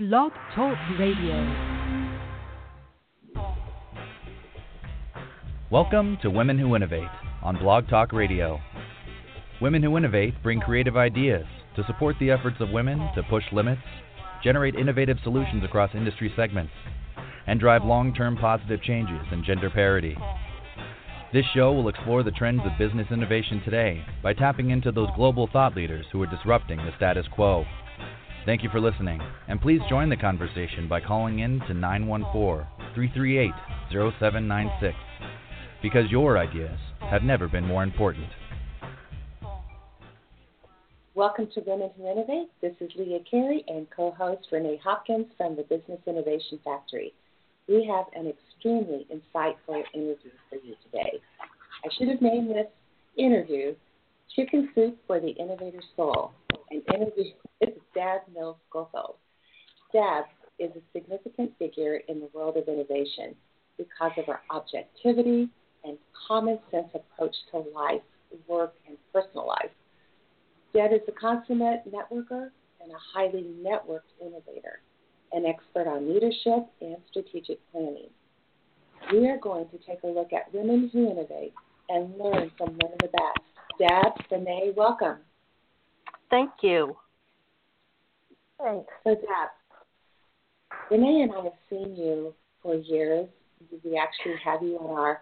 Blog Talk Radio. Welcome to Women Who Innovate on Blog Talk Radio. Women Who Innovate bring creative ideas to support the efforts of women to push limits, generate innovative solutions across industry segments, and drive long term positive changes in gender parity. This show will explore the trends of business innovation today by tapping into those global thought leaders who are disrupting the status quo. Thank you for listening, and please join the conversation by calling in to 914 338 0796 because your ideas have never been more important. Welcome to Women Who Innovate. This is Leah Carey and co host Renee Hopkins from the Business Innovation Factory. We have an extremely insightful interview for you today. I should have named this interview Chicken Soup for the Innovator Soul, an interview Deb Mills Scofield. Deb is a significant figure in the world of innovation because of her objectivity and common sense approach to life, work, and personal life. Deb is a consummate networker and a highly networked innovator, an expert on leadership and strategic planning. We are going to take a look at women who innovate and learn from one of the best. Deb, Renee, welcome. Thank you. Thanks. So, Deb, Renee and I have seen you for years. We actually have you on our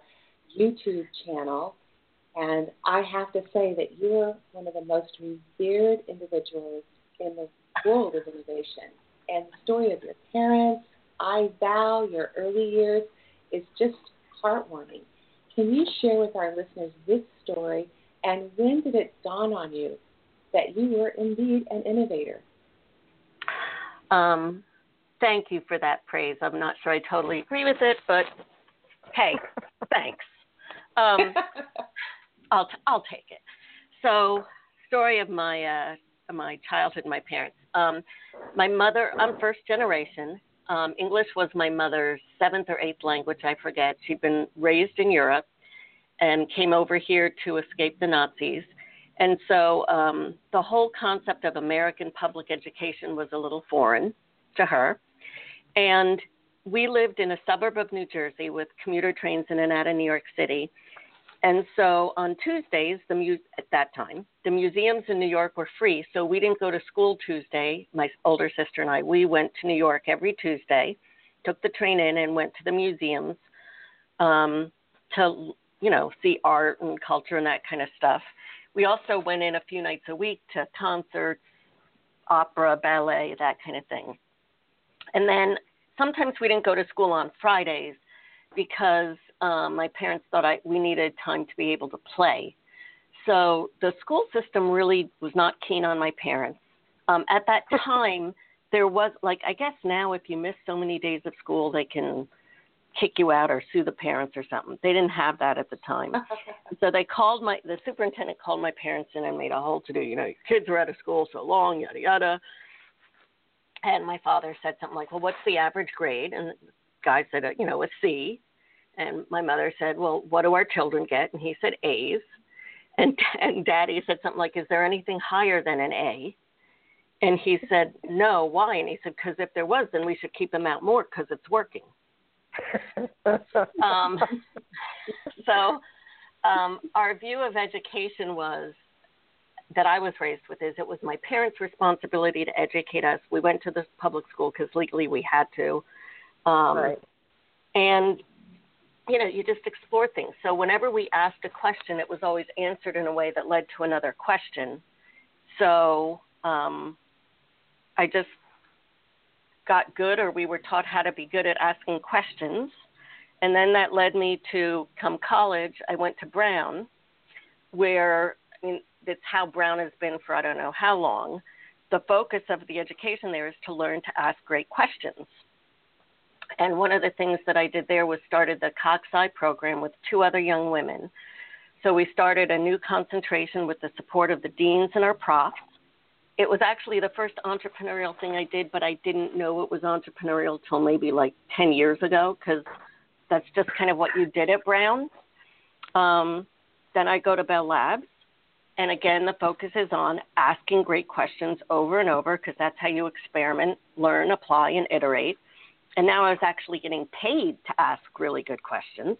YouTube channel. And I have to say that you're one of the most revered individuals in the world of innovation. And the story of your parents, I Vow, your early years, is just heartwarming. Can you share with our listeners this story and when did it dawn on you that you were indeed an innovator? Um, thank you for that praise. I'm not sure I totally agree with it, but hey, thanks. Um, I'll t- I'll take it. So, story of my uh, my childhood, my parents. Um, my mother, I'm first generation. Um, English was my mother's seventh or eighth language, I forget. She'd been raised in Europe and came over here to escape the Nazis. And so um, the whole concept of American public education was a little foreign to her. And we lived in a suburb of New Jersey with commuter trains in and out of New York City. And so on Tuesdays, the mu- at that time, the museums in New York were free. So we didn't go to school Tuesday. My older sister and I, we went to New York every Tuesday, took the train in, and went to the museums um, to, you know, see art and culture and that kind of stuff. We also went in a few nights a week to concerts, opera, ballet, that kind of thing. And then sometimes we didn't go to school on Fridays because um, my parents thought I, we needed time to be able to play. So the school system really was not keen on my parents. Um, at that time, there was like I guess now if you miss so many days of school, they can kick you out or sue the parents or something. They didn't have that at the time. so they called my the superintendent called my parents in and made a whole to do. You know, your kids were out of school so long, yada yada. And my father said something like, "Well, what's the average grade?" And the guy said, "You know, a C." And my mother said, "Well, what do our children get?" And he said, "A's." And and Daddy said something like, "Is there anything higher than an A?" And he said, "No. Why?" And he said, "Because if there was, then we should keep them out more because it's working." Um, so, um, our view of education was that I was raised with is it was my parents' responsibility to educate us. We went to the public school because legally we had to. Um, right. And you know, you just explore things. So whenever we asked a question, it was always answered in a way that led to another question. So um, I just got good, or we were taught how to be good at asking questions. And then that led me to come college. I went to Brown, where I mean, it's how Brown has been for I don't know how long. The focus of the education there is to learn to ask great questions. And one of the things that I did there was started the CogSci program with two other young women. So we started a new concentration with the support of the deans and our profs. It was actually the first entrepreneurial thing I did, but I didn't know it was entrepreneurial till maybe like 10 years ago because that's just kind of what you did at Brown. Um, then I go to Bell Labs, and again, the focus is on asking great questions over and over because that's how you experiment, learn, apply, and iterate. And now I was actually getting paid to ask really good questions.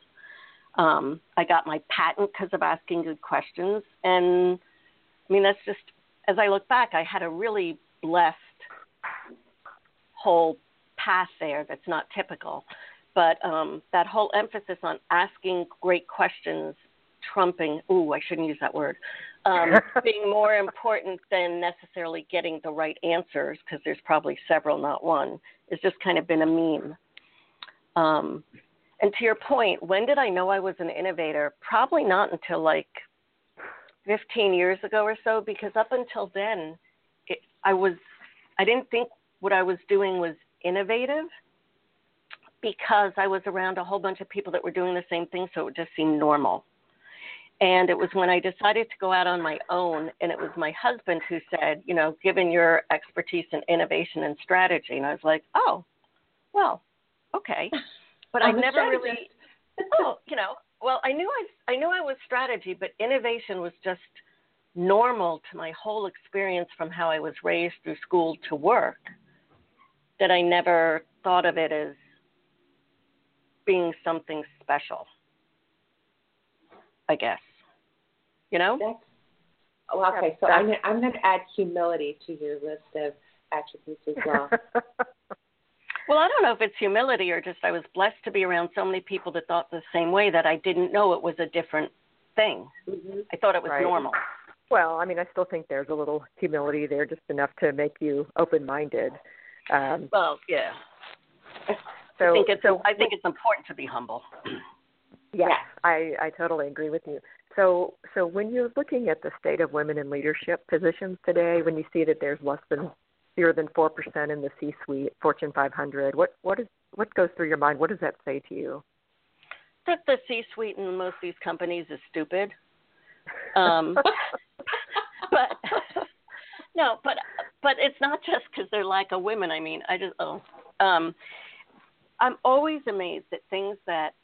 Um, I got my patent because of asking good questions. And I mean, that's just, as I look back, I had a really blessed whole path there that's not typical. But um, that whole emphasis on asking great questions, trumping, ooh, I shouldn't use that word, um, being more important than necessarily getting the right answers, because there's probably several, not one, has just kind of been a meme. Um, and to your point, when did I know I was an innovator? Probably not until like 15 years ago or so, because up until then, it, I was, I didn't think what I was doing was innovative because I was around a whole bunch of people that were doing the same thing, so it just seemed normal. And it was when I decided to go out on my own, and it was my husband who said, you know, given your expertise in innovation and strategy, and I was like, oh, well, okay. But I never really, oh, you know, well, I knew I, I knew I was strategy, but innovation was just normal to my whole experience from how I was raised through school to work. That I never thought of it as being something special. I guess. You know? That's, oh, okay, so I'm, I'm going to add humility to your list of attributes as well. well, I don't know if it's humility or just I was blessed to be around so many people that thought the same way that I didn't know it was a different thing. Mm-hmm. I thought it was right. normal. Well, I mean, I still think there's a little humility there, just enough to make you open-minded. Um, well, yeah. So, I think it's so, I think it's important to be humble. Yes, I I totally agree with you. So, so when you're looking at the state of women in leadership positions today, when you see that there's less than fewer than four percent in the C-suite, Fortune 500, what what is what goes through your mind? What does that say to you? That the C-suite in most of these companies is stupid. Um, but no, but but it's not just because they're lack of women. I mean, I just oh, um, I'm always amazed at things that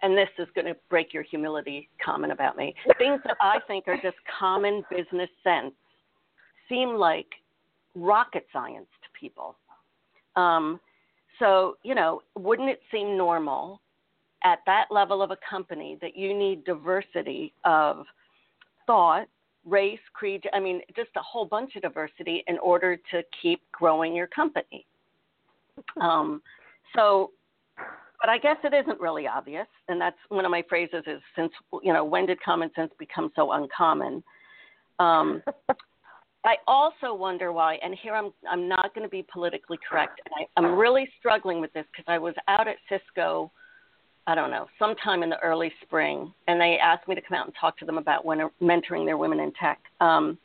and this is going to break your humility comment about me. Things that I think are just common business sense seem like rocket science to people. Um, so, you know, wouldn't it seem normal at that level of a company that you need diversity of thought, race, creed, I mean, just a whole bunch of diversity in order to keep growing your company? Um, so, but I guess it isn't really obvious, and that's one of my phrases is since you know when did common sense become so uncommon? Um, I also wonder why, and here I'm I'm not going to be politically correct, and I, I'm really struggling with this because I was out at Cisco, I don't know, sometime in the early spring, and they asked me to come out and talk to them about when, mentoring their women in tech. Um,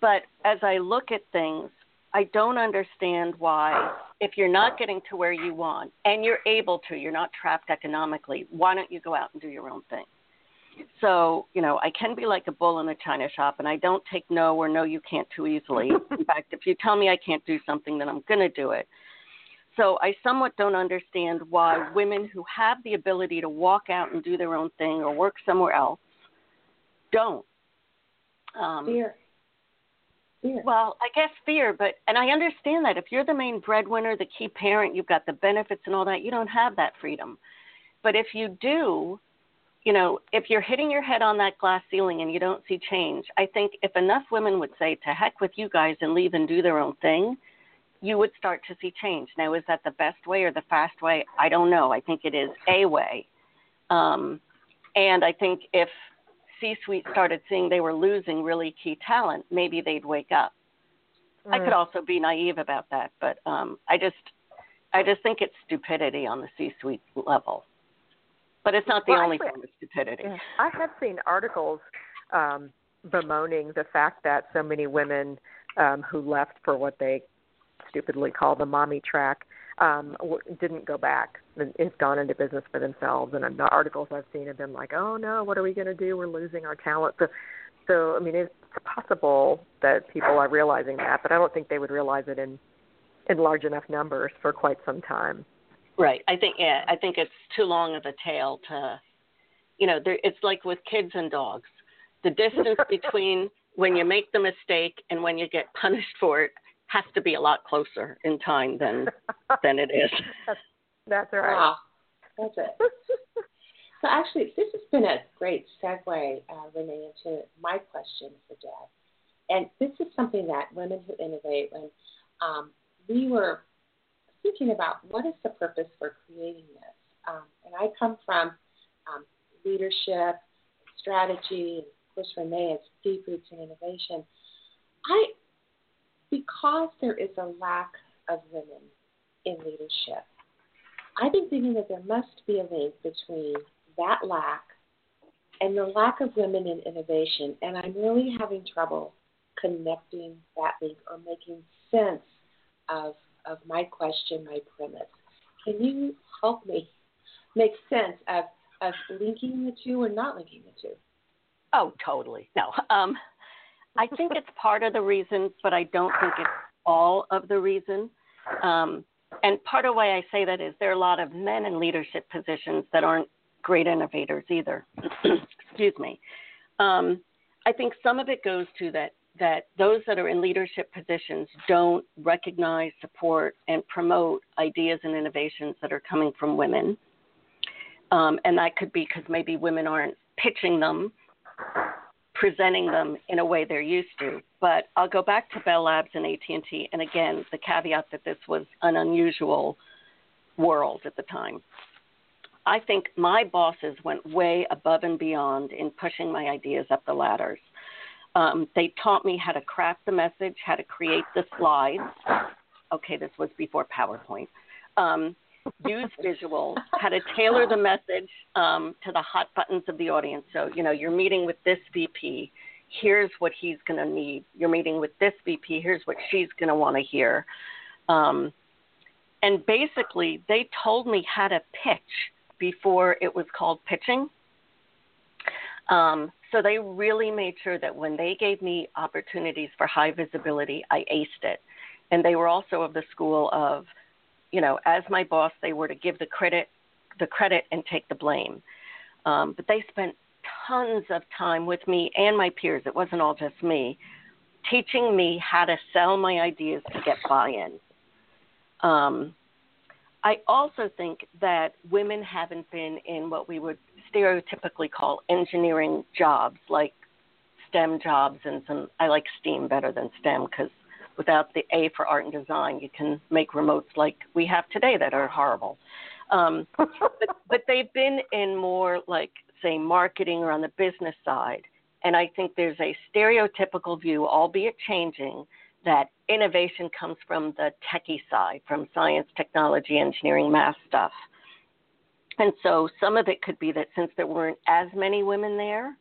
but as I look at things, I don't understand why, if you're not getting to where you want and you're able to, you're not trapped economically, why don't you go out and do your own thing? So, you know, I can be like a bull in a china shop and I don't take no or no, you can't too easily. in fact, if you tell me I can't do something, then I'm going to do it. So I somewhat don't understand why women who have the ability to walk out and do their own thing or work somewhere else don't. Um, Fear. Fear. Well, I guess fear, but and I understand that if you're the main breadwinner, the key parent, you've got the benefits and all that, you don't have that freedom. But if you do, you know, if you're hitting your head on that glass ceiling and you don't see change, I think if enough women would say to heck with you guys and leave and do their own thing, you would start to see change. Now, is that the best way or the fast way? I don't know. I think it is a way. Um, and I think if C suite started seeing they were losing really key talent, maybe they'd wake up. Mm. I could mm. also be naive about that, but um, I just I just think it's stupidity on the C suite level. But it's not the well, only actually, form of stupidity. I have seen articles um, bemoaning the fact that so many women um, who left for what they stupidly call the mommy track um, didn't go back and has gone into business for themselves. And the articles I've seen have been like, "Oh no, what are we going to do? We're losing our talent." So, so I mean, it's possible that people are realizing that, but I don't think they would realize it in in large enough numbers for quite some time. Right. I think yeah. I think it's too long of a tail to, you know, there, it's like with kids and dogs. The distance between when you make the mistake and when you get punished for it has to be a lot closer in time than than it is. That's, that's right. Wow. That's it. so actually, this has been a great segue, uh, Renee, into my question for Deb. And this is something that Women Who Innovate, when um, we were thinking about what is the purpose for creating this. Um, and I come from um, leadership, strategy, and of course Renee has deep roots in innovation. I, because there is a lack of women in leadership, I've been thinking that there must be a link between that lack and the lack of women in innovation, and I'm really having trouble connecting that link or making sense of of my question, my premise. Can you help me make sense of of linking the two or not linking the two? Oh, totally. No. Um, I think it's part of the reason, but I don't think it's all of the reason. Um, and part of why I say that is there are a lot of men in leadership positions that aren't great innovators either. Excuse me. Um, I think some of it goes to that that those that are in leadership positions don't recognize, support, and promote ideas and innovations that are coming from women. Um, and that could be because maybe women aren't pitching them, presenting them in a way they're used to. But I'll go back to Bell Labs and AT&T, and again, the caveat that this was an unusual world at the time. I think my bosses went way above and beyond in pushing my ideas up the ladders. Um, they taught me how to craft the message, how to create the slides. Okay, this was before PowerPoint. Um, use visuals, how to tailor the message um, to the hot buttons of the audience. So, you know, you're meeting with this VP. Here's what he's going to need. You're meeting with this VP. Here's what she's going to want to hear. Um, and basically, they told me how to pitch before it was called pitching. Um, so they really made sure that when they gave me opportunities for high visibility, I aced it. And they were also of the school of, you know, as my boss, they were to give the credit, the credit and take the blame. Um, but they spent tons of time with me and my peers. It wasn't all just me, teaching me how to sell my ideas to get buy-in. Um, I also think that women haven't been in what we would stereotypically call engineering jobs, like STEM jobs, and some. I like STEAM better than STEM because without the A for art and design, you can make remotes like we have today that are horrible. Um, but, but they've been in more like say marketing or on the business side, and I think there's a stereotypical view, albeit changing, that innovation comes from the techie side, from science, technology, engineering, math stuff. And so some of it could be that since there weren't as many women there,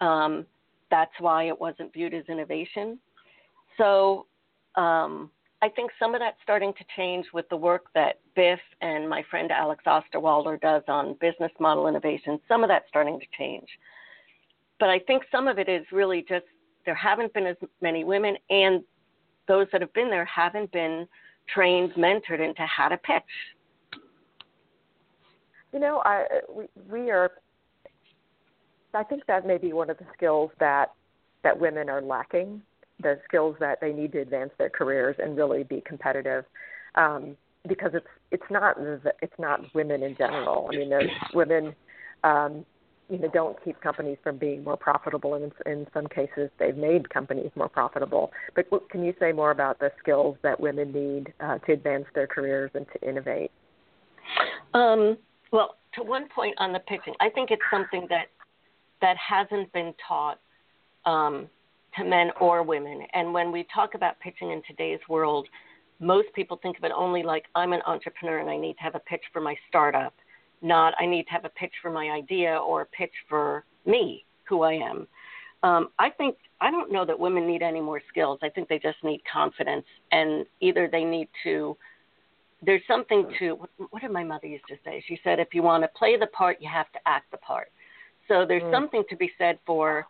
um, that's why it wasn't viewed as innovation. So um, I think some of that's starting to change with the work that BIF and my friend Alex Osterwalder does on business model innovation. Some of that's starting to change. But I think some of it is really just there haven't been as many women, and those that have been there haven't been trained, mentored into how to pitch. You know, I we, we are. I think that may be one of the skills that that women are lacking. The skills that they need to advance their careers and really be competitive, um, because it's it's not it's not women in general. I mean, there's women. Um, you know, don't keep companies from being more profitable, and in, in some cases, they've made companies more profitable. But can you say more about the skills that women need uh, to advance their careers and to innovate? Um, well, to one point on the pitching, I think it's something that that hasn't been taught um, to men or women. And when we talk about pitching in today's world, most people think of it only like I'm an entrepreneur and I need to have a pitch for my startup, not I need to have a pitch for my idea or a pitch for me, who I am. Um, I think I don't know that women need any more skills. I think they just need confidence, and either they need to there's something to what did my mother used to say? She said, if you want to play the part, you have to act the part. So there's mm. something to be said for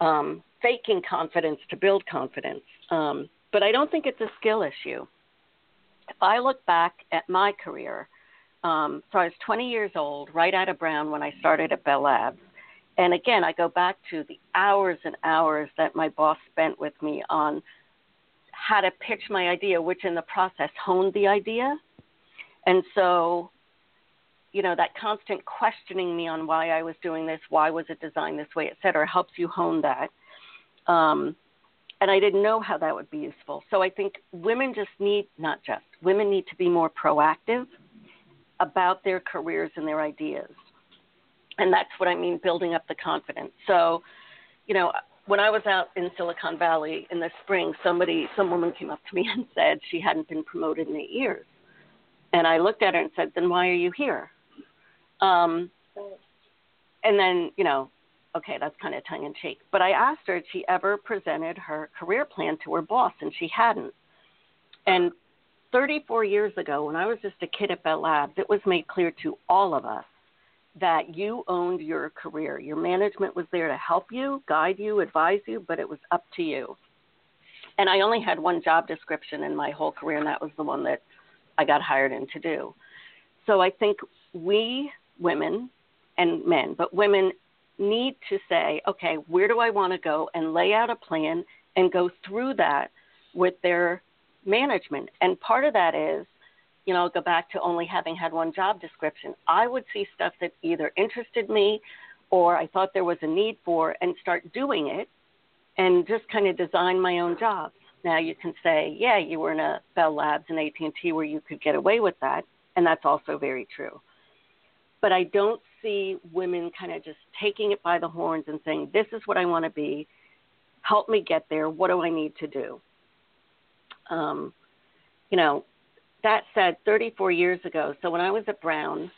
um, faking confidence to build confidence. Um, but I don't think it's a skill issue. If I look back at my career, um, so I was 20 years old, right out of Brown when I started at Bell Labs, And again, I go back to the hours and hours that my boss spent with me on how to pitch my idea, which in the process honed the idea. And so, you know, that constant questioning me on why I was doing this, why was it designed this way, et cetera, helps you hone that. Um, and I didn't know how that would be useful. So I think women just need, not just, women need to be more proactive about their careers and their ideas. And that's what I mean, building up the confidence. So, you know, when I was out in Silicon Valley in the spring, somebody, some woman came up to me and said she hadn't been promoted in eight years. And I looked at her and said, then why are you here? Um, and then, you know, okay, that's kind of tongue in cheek. But I asked her if she ever presented her career plan to her boss, and she hadn't. And 34 years ago, when I was just a kid at Bell Labs, it was made clear to all of us that you owned your career. Your management was there to help you, guide you, advise you, but it was up to you. And I only had one job description in my whole career, and that was the one that I got hired in to do. So I think we women and men, but women need to say, okay, where do I want to go and lay out a plan and go through that with their management. And part of that is, you know, go back to only having had one job description. I would see stuff that either interested me or I thought there was a need for and start doing it and just kind of design my own jobs. Now you can say, yeah, you were in a Bell Labs and AT&T where you could get away with that, and that's also very true. But I don't see women kind of just taking it by the horns and saying, This is what I want to be. Help me get there. What do I need to do? Um, you know, that said, 34 years ago, so when I was at Brown,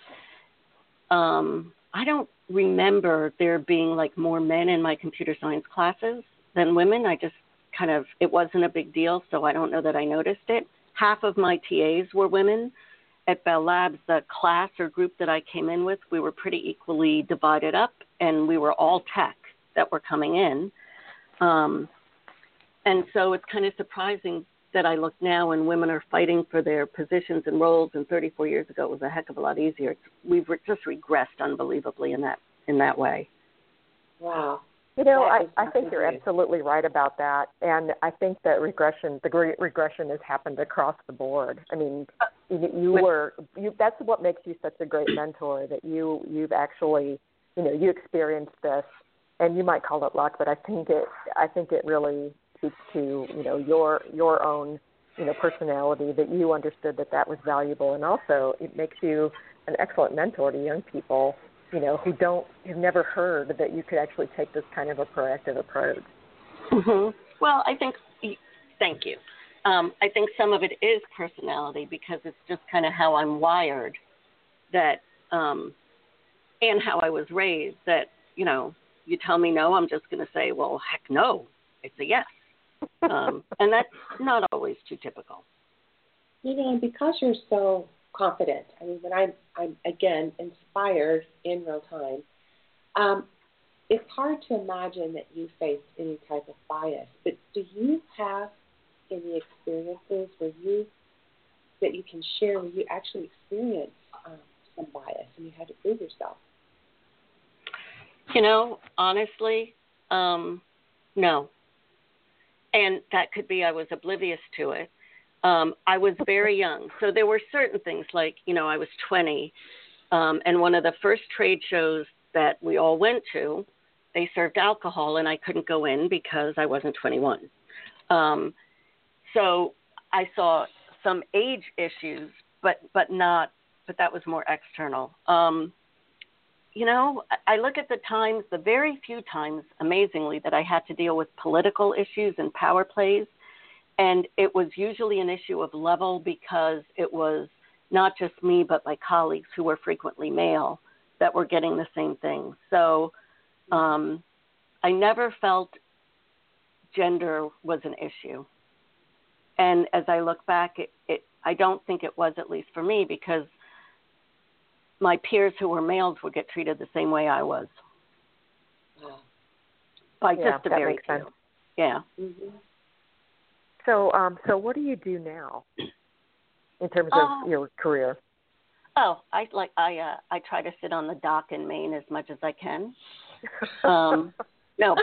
um, I don't remember there being like more men in my computer science classes than women. I just kind of, it wasn't a big deal, so I don't know that I noticed it. Half of my TAs were women at Bell Labs, the class or group that I came in with, we were pretty equally divided up, and we were all tech that were coming in. Um, and so it's kind of surprising that I look now and women are fighting for their positions and roles. And 34 years ago, it was a heck of a lot easier. It's, we've just regressed unbelievably in that in that way. Wow. You know, I, I think you're absolutely right about that, and I think that regression, the great regression, has happened across the board. I mean, you, you were you. That's what makes you such a great mentor. That you you've actually, you know, you experienced this, and you might call it luck, but I think it I think it really speaks to you know your your own you know personality that you understood that that was valuable, and also it makes you an excellent mentor to young people you know, who don't have never heard that you could actually take this kind of a proactive approach. Mm-hmm. Well, I think. Thank you. Um, I think some of it is personality because it's just kind of how I'm wired, that, um, and how I was raised. That you know, you tell me no, I'm just going to say, well, heck no, it's a yes, um, and that's not always too typical. You know, because you're so confident. I mean, when I'm, I'm again inspired in real time, um, it's hard to imagine that you faced any type of bias. But do you have any experiences where you that you can share where you actually experienced um, some bias and you had to prove yourself? You know, honestly, um, no. And that could be I was oblivious to it. Um, I was very young, so there were certain things like you know I was 20, um, and one of the first trade shows that we all went to, they served alcohol, and I couldn't go in because I wasn't 21. Um, so I saw some age issues, but but not, but that was more external. Um, you know, I look at the times, the very few times, amazingly, that I had to deal with political issues and power plays and it was usually an issue of level because it was not just me, but my colleagues who were frequently male that were getting the same thing. So um, I never felt gender was an issue. And as I look back, it, it, I don't think it was, at least for me, because my peers who were males would get treated the same way I was. By yeah, just a very few. Yeah. Mm-hmm. So, um, so what do you do now in terms of uh, your career? Oh, I like I uh, I try to sit on the dock in Maine as much as I can. Um, no,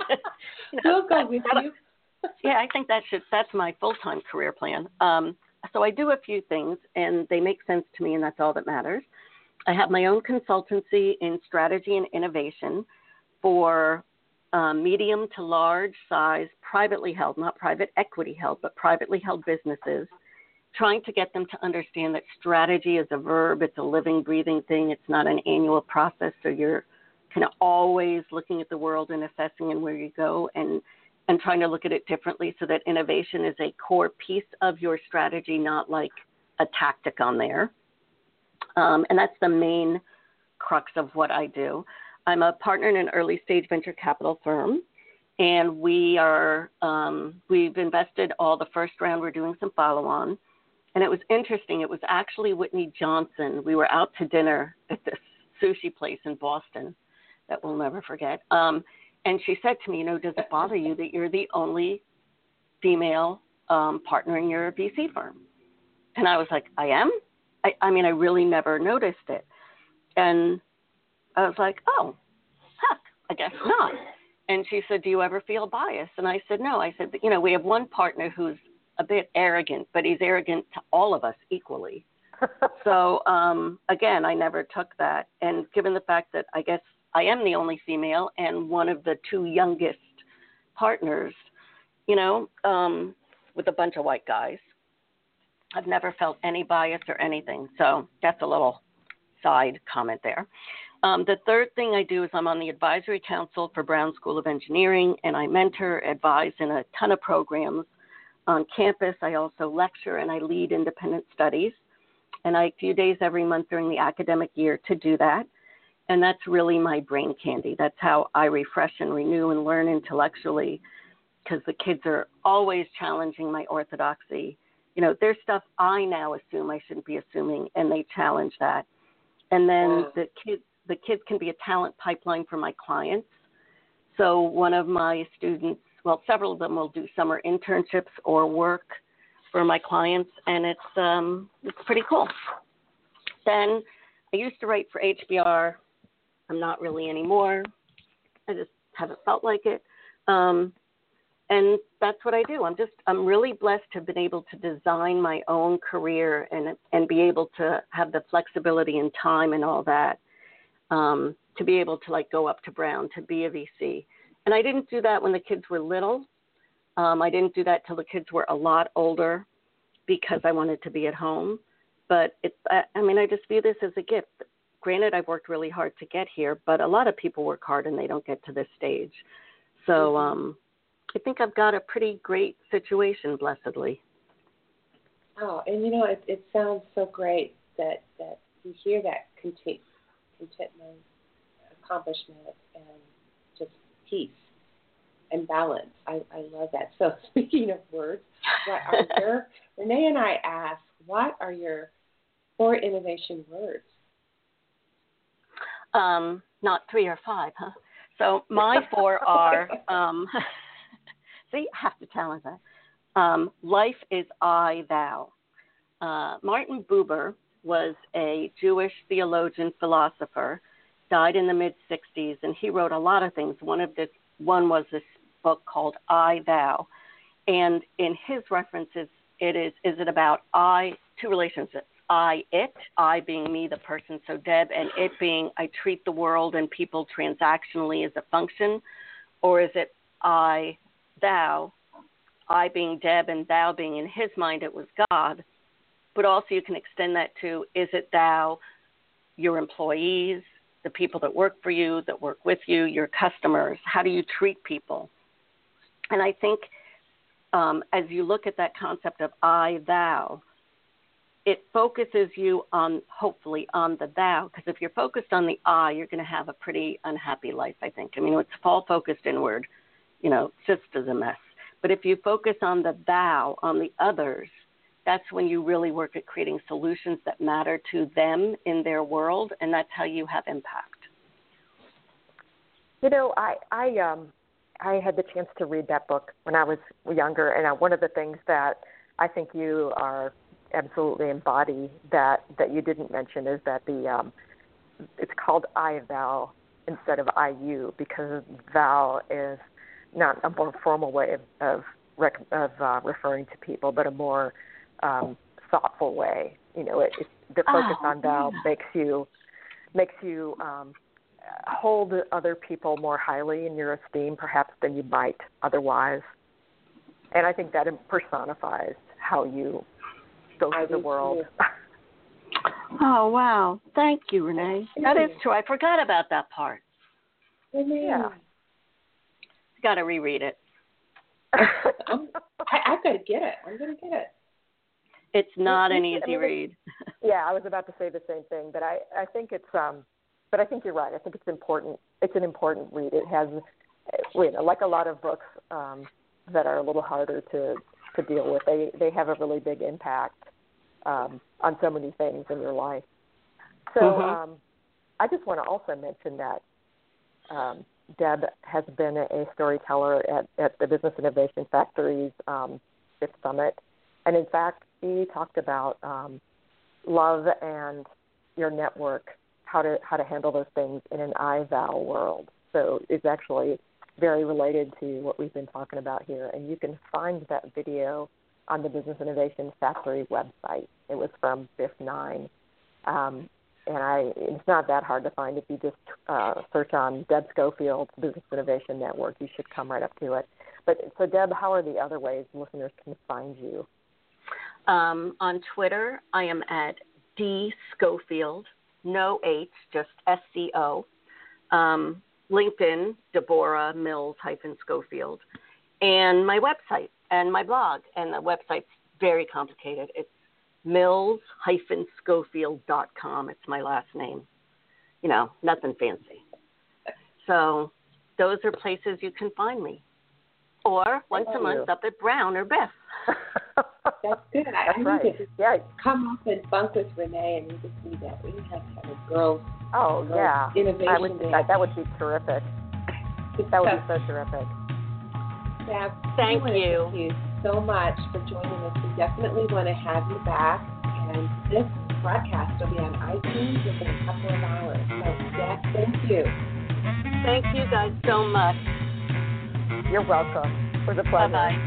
we'll go with you. yeah, I think that should that's my full time career plan. Um, so I do a few things, and they make sense to me, and that's all that matters. I have my own consultancy in strategy and innovation for um, medium to large size, privately held, not private equity held, but privately held businesses, trying to get them to understand that strategy is a verb, it's a living, breathing thing, it's not an annual process. So you're kind of always looking at the world and assessing and where you go and and trying to look at it differently so that innovation is a core piece of your strategy, not like a tactic on there. Um, and that's the main crux of what I do. I'm a partner in an early stage venture capital firm, and we are um, we've invested all the first round. We're doing some follow on, and it was interesting. It was actually Whitney Johnson. We were out to dinner at this sushi place in Boston that we'll never forget. Um, and she said to me, you know, does it bother you that you're the only female um, partner in your VC firm? And I was like, I am. I, I mean, I really never noticed it. And I was like, oh, heck, I guess not. And she said, do you ever feel biased? And I said, no. I said, you know, we have one partner who's a bit arrogant, but he's arrogant to all of us equally. so um, again, I never took that. And given the fact that I guess I am the only female and one of the two youngest partners, you know, um, with a bunch of white guys, I've never felt any bias or anything. So that's a little side comment there. Um, the third thing I do is I'm on the advisory council for Brown School of Engineering, and I mentor, advise in a ton of programs on campus. I also lecture and I lead independent studies. And I a few days every month during the academic year to do that. And that's really my brain candy. That's how I refresh and renew and learn intellectually because the kids are always challenging my orthodoxy. You know, there's stuff I now assume I shouldn't be assuming, and they challenge that. And then the kids the kids can be a talent pipeline for my clients. So one of my students, well, several of them will do summer internships or work for my clients, and it's um, it's pretty cool. Then I used to write for HBR. I'm not really anymore. I just haven't felt like it. Um, and that's what I do. I'm just I'm really blessed to have been able to design my own career and and be able to have the flexibility and time and all that um, to be able to like go up to Brown to be a VC. And I didn't do that when the kids were little. Um, I didn't do that till the kids were a lot older because I wanted to be at home. But it, I, I mean, I just view this as a gift. Granted, I've worked really hard to get here, but a lot of people work hard and they don't get to this stage. So mm-hmm. um, I think I've got a pretty great situation, blessedly. Oh, and you know, it, it sounds so great that that you hear that conti- contentment, accomplishment, and just peace and balance. I, I love that. So speaking of words, what are your Renee and I ask, what are your four innovation words? Um, not three or five, huh? So my four are um, see, I have to challenge that. Um, life is I thou. Uh, Martin Buber was a Jewish theologian philosopher, died in the mid 60s, and he wrote a lot of things. One of this one was this book called I Thou, and in his references, it is is it about I two relationships. I it, I being me, the person, so Deb, and it being I treat the world and people transactionally as a function, or is it I thou, I being Deb and thou being in his mind it was God, but also you can extend that to is it thou, your employees, the people that work for you, that work with you, your customers? How do you treat people? And I think um, as you look at that concept of I, thou, it focuses you on, hopefully, on the thou. Because if you're focused on the I, you're going to have a pretty unhappy life, I think. I mean, it's all focused inward, you know, just as a mess. But if you focus on the thou, on the others, that's when you really work at creating solutions that matter to them in their world, and that's how you have impact. You know, I I um I had the chance to read that book when I was younger, and uh, one of the things that I think you are absolutely embody that that you didn't mention is that the um it's called I Thou instead of IU because thou is not a more formal way of of, rec- of uh, referring to people, but a more um, thoughtful way. You know, it, it, the focus oh, on thou yeah. makes you makes you um, hold other people more highly in your esteem, perhaps than you might otherwise. And I think that personifies how you go through the world. Oh wow! Thank you, Renee. That is true. I forgot about that part. Renee. Yeah. Got to reread it. I'm, I, I've got to get it. I'm going to get it. It's not an I easy mean, read. yeah, I was about to say the same thing, but I I think it's um, but I think you're right. I think it's important. It's an important read. It has, you know, like a lot of books um, that are a little harder to to deal with. They they have a really big impact um, on so many things in your life. So Mhm. um, I just want to also mention that um, Deb has been a storyteller at, at the Business Innovation Factory's um, fifth summit, and in fact, she talked about um, love and your network, how to how to handle those things in an I thou world. So it's actually very related to what we've been talking about here, and you can find that video on the Business Innovation Factory website. It was from Fifth Nine. Um, and I, it's not that hard to find if you just uh, search on Deb Scofield's Business Innovation Network. You should come right up to it. But so, Deb, how are the other ways listeners can find you? Um, on Twitter, I am at D Schofield, no H, just S C O. Um, LinkedIn, Deborah Mills hyphen Scofield, and my website and my blog. And the website's very complicated. It's mills hyphen Scofield.com. It's my last name. You know, nothing fancy. So those are places you can find me. Or once a Thank month you. up at Brown or Beth. That's good. I, That's I right. need to just Yeah. come up and bunk with Renee, and we just need that. We have to have a girls Oh, girls yeah. innovation I would. day. That, that would be terrific. That would be so terrific. Deb, Thank you. Thank you so much for joining us. We definitely want to have you back. And this broadcast will be on iTunes within a couple of hours. So, Deb, thank you. Thank you guys so much. You're welcome. It was a Bye pleasure. bye.